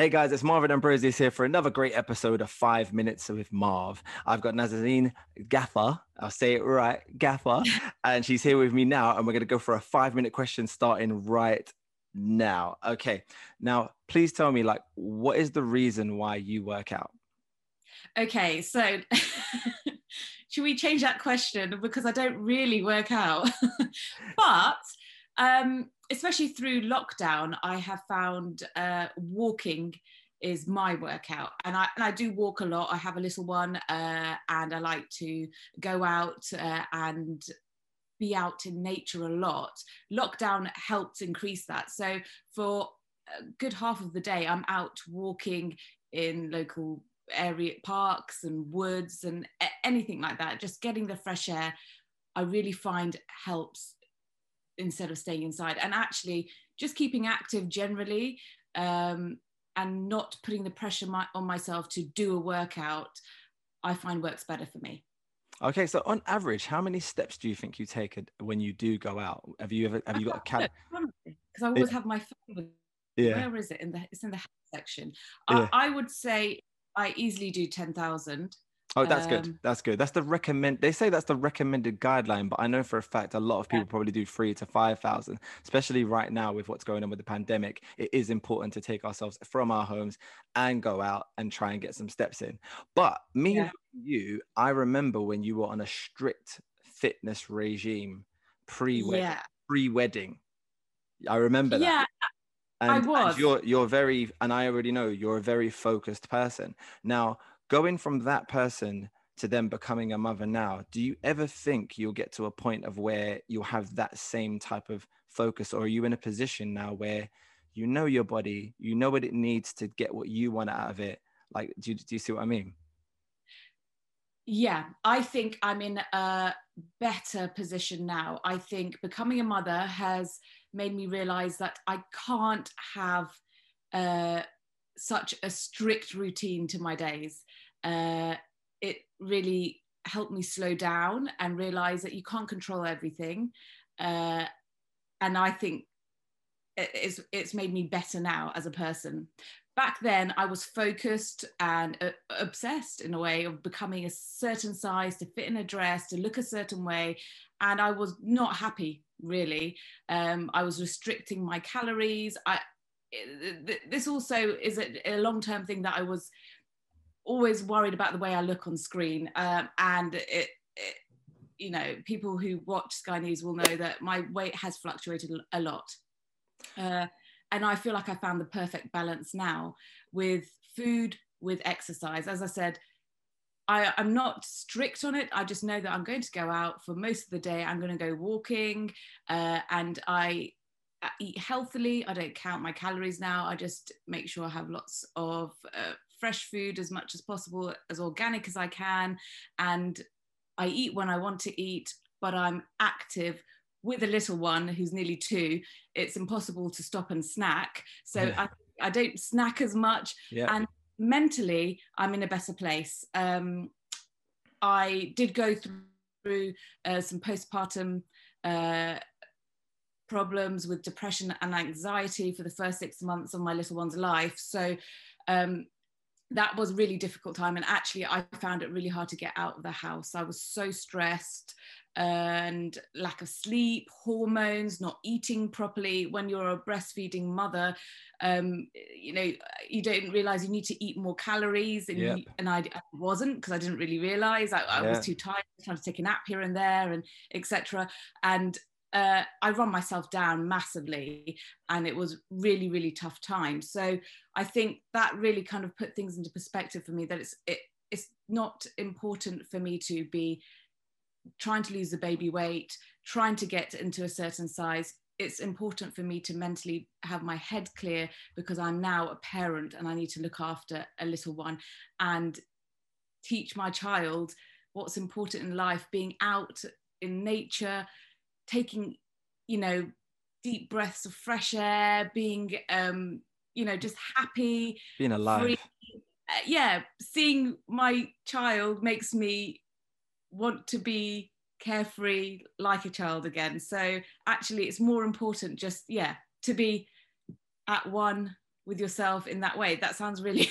Hey guys, it's Marvin Ambrosius here for another great episode of Five Minutes with Marv. I've got Nazanin Ghaffar, I'll say it right, Ghaffar, and she's here with me now, and we're going to go for a five minute question starting right now. Okay, now please tell me, like, what is the reason why you work out? Okay, so should we change that question because I don't really work out, but um, especially through lockdown, I have found uh, walking is my workout. And I, and I do walk a lot. I have a little one uh, and i like to go out uh, and be out in nature a lot. Lockdown helped increase that. So for a good half of the day i'm out walking in local area parks and woods and anything like that. Just getting the fresh air i really find helps instead of staying inside and actually just keeping active generally um, and not putting the pressure my, on myself to do a workout i find works better for me okay so on average how many steps do you think you take when you do go out have you ever have you got a cat because i always yeah. have my phone with yeah. where is it in the it's in the section yeah. I, I would say i easily do 10000 Oh, that's um, good. That's good. That's the recommend. They say that's the recommended guideline, but I know for a fact a lot of people yeah. probably do three to five thousand. Especially right now with what's going on with the pandemic, it is important to take ourselves from our homes and go out and try and get some steps in. But me yeah. and you, I remember when you were on a strict fitness regime pre-wedding. Yeah. Pre-wedding, I remember that. Yeah. And, I was. And you're you're very, and I already know you're a very focused person. Now, going from that person to them becoming a mother now, do you ever think you'll get to a point of where you'll have that same type of focus? Or are you in a position now where you know your body, you know what it needs to get what you want out of it? Like, do do you see what I mean? Yeah, I think I'm in a better position now. I think becoming a mother has made me realize that I can't have uh, such a strict routine to my days. Uh, it really helped me slow down and realize that you can't control everything. Uh, and I think it's, it's made me better now as a person. Back then, I was focused and uh, obsessed in a way of becoming a certain size to fit in a dress, to look a certain way. And I was not happy, really. Um, I was restricting my calories. I, this also is a, a long term thing that I was always worried about the way I look on screen. Um, and it, it, you know, people who watch Sky News will know that my weight has fluctuated a lot. Uh, and I feel like I found the perfect balance now with food, with exercise. As I said, I, am not strict on it. I just know that I'm going to go out for most of the day. I'm going to go walking, uh, and I eat healthily. I don't count my calories now. I just make sure I have lots of uh, fresh food as much as possible, as organic as I can. And I eat when I want to eat, but I'm active with a little one who's nearly two. It's impossible to stop and snack. So yeah. I, I don't snack as much. Yeah. And mentally, I'm in a better place. Um, I did go through uh, some postpartum uh, problems with depression and anxiety for the first six months of my little one's life. So um, that was a really difficult time. And actually, I found it really hard to get out of the house. I was so stressed and lack of sleep, hormones, not eating properly. When you're a breastfeeding mother, um, you know, you don't realize you need to eat more calories. And, yep. you, and I, I, wasn't because I didn't really realize I, I yeah. was too tired, trying to take a nap here and there and etc. And uh, I run myself down massively, and it was really, really tough time. So I think that really kind of put things into perspective for me. That it's it, it's not important for me to be trying to lose the baby weight, trying to get into a certain size. It's important for me to mentally have my head clear because I'm now a parent and I need to look after a little one and teach my child what's important in life, being out in nature, taking, you know, deep breaths of fresh air, being, um, you know, just happy, being alive. Free. Uh, yeah, seeing my child makes me want to be carefree like a child again. So actually, it's more important just, yeah, to be at one with yourself in that way. That sounds really.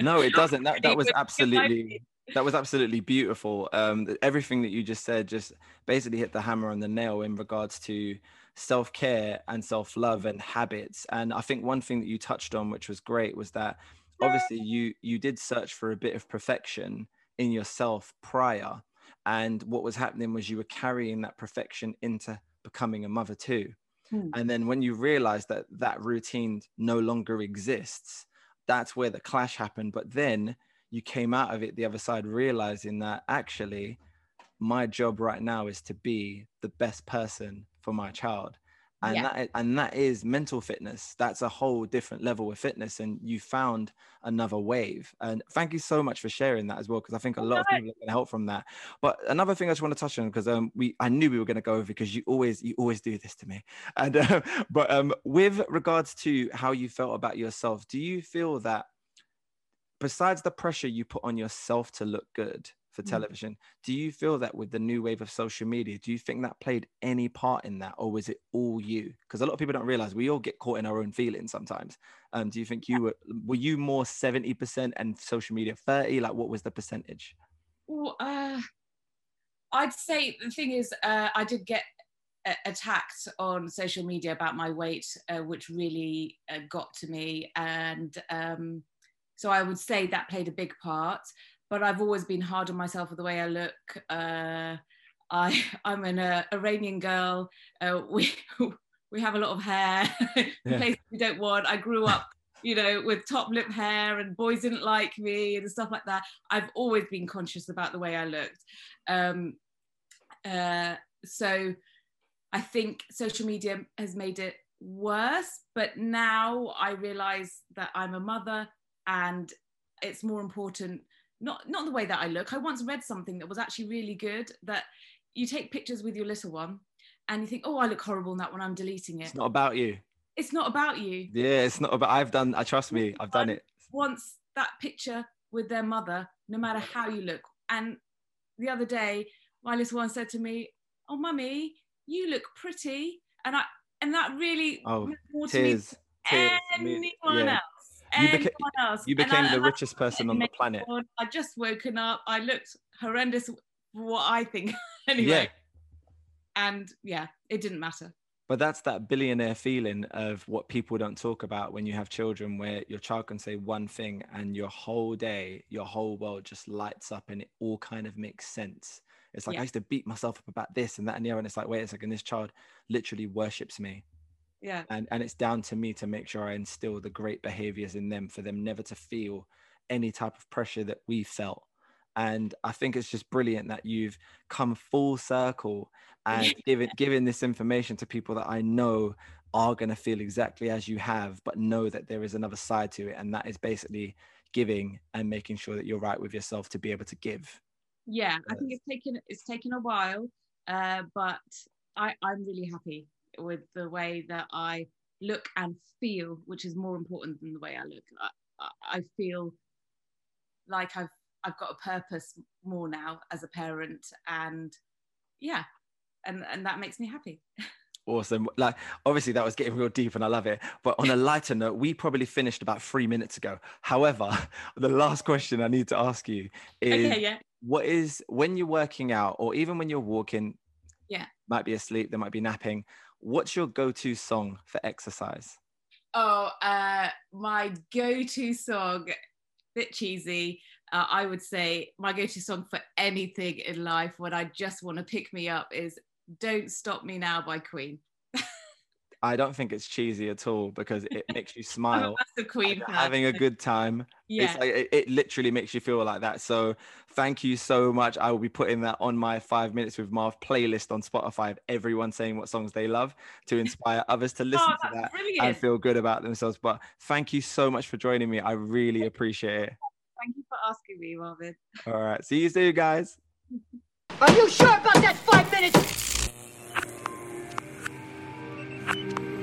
no, it doesn't. That that was absolutely that was absolutely beautiful. Um, everything that you just said just basically hit the hammer on the nail in regards to self care and self love and habits. And I think one thing that you touched on, which was great, was that obviously you you did search for a bit of perfection in yourself prior, and what was happening was you were carrying that perfection into becoming a mother too. Hmm. And then when you realize that that routine no longer exists, that's where the clash happened. But then you came out of it the other side realizing that actually my job right now is to be the best person for my child. And yeah. that and that is mental fitness. That's a whole different level of fitness and you found another wave. And thank you so much for sharing that as well because i think a lot of people are going to help from that. But another thing i just want to touch on because um we i knew we were going to go over because you always you always do this to me. And uh, but um with regards to how you felt about yourself do you feel that besides the pressure you put on yourself to look good for mm. television. Mm. Do you feel that with the new wave of social media, do you think that played any part in that, or was it all you? Because a lot of people don't realize we all get caught in our own feelings sometimes. Um, do you think you were were you more seventy percent and social media thirty? Like, what was the percentage? Well, uh, I'd say the thing is, uh, I did get attacked on social media about my weight, uh, which really uh, got to me, and um, so I would say that played a big part but I've always been hard on myself with the way I look. Uh, I I'm an uh, Iranian girl. Uh, we we have a lot of hair, yeah. places we don't want. I grew up, you know, with top lip hair, and boys didn't like me and stuff like that. I've always been conscious about the way I looked. Um, uh, so I think social media has made it worse. But now I realise that I'm a mother, and it's more important not not the way that I look. I once read something that was actually really good that you take pictures with your little one and you think, oh, I look horrible in that one. I'm deleting it. It's not about you. It's not about you. Yeah, it's not about. I've done. I trust me. I've done it. Once that picture with their mother, no matter how you look. And the other day, my little one said to me, "Oh, mummy, you look pretty," and I and that really oh, more tears, to me tears, anyone yeah. else you, beca- you became I, the richest person on the planet. I just woken up. I looked horrendous for what I think anyway. Yeah. And yeah, it didn't matter. But that's that billionaire feeling of what people don't talk about when you have children, where your child can say one thing and your whole day, your whole world just lights up and it all kind of makes sense. It's like yeah. I used to beat myself up about this and that and the other. And it's like, wait a second, this child literally worships me yeah. and and it's down to me to make sure i instill the great behaviors in them for them never to feel any type of pressure that we felt. And i think it's just brilliant that you've come full circle and given given this information to people that i know are going to feel exactly as you have but know that there is another side to it and that is basically giving and making sure that you're right with yourself to be able to give. Yeah i think it's taken it's taken a while uh, but I, I'm really happy with the way that I look and feel, which is more important than the way I look. I, I feel like I've I've got a purpose more now as a parent, and yeah, and and that makes me happy. Awesome. Like obviously that was getting real deep and I love it. But on a lighter note, we probably finished about three minutes ago. However, the last question I need to ask you is okay, yeah. what is when you're working out or even when you're walking, yeah, might be asleep, they might be napping what's your go-to song for exercise? Oh, uh, my go-to song, bit cheesy. Uh, I would say my go-to song for anything in life when I just want to pick me up is "Don't Stop Me Now" by Queen. I don't think it's cheesy at all because it makes you smile. That's a queen having a good time. Yeah. Like, it, it, literally makes you feel like that. So thank you so much. I will be putting that on my five minutes with Marv playlist on Spotify of everyone saying what songs they love to inspire others to oh, listen oh, to that brilliant. and feel good about themselves. But thank you so much for joining me. I really appreciate it. Thank you for asking me, Marvin. All right. See you soon, guys. Are you sure about that five minutes? You.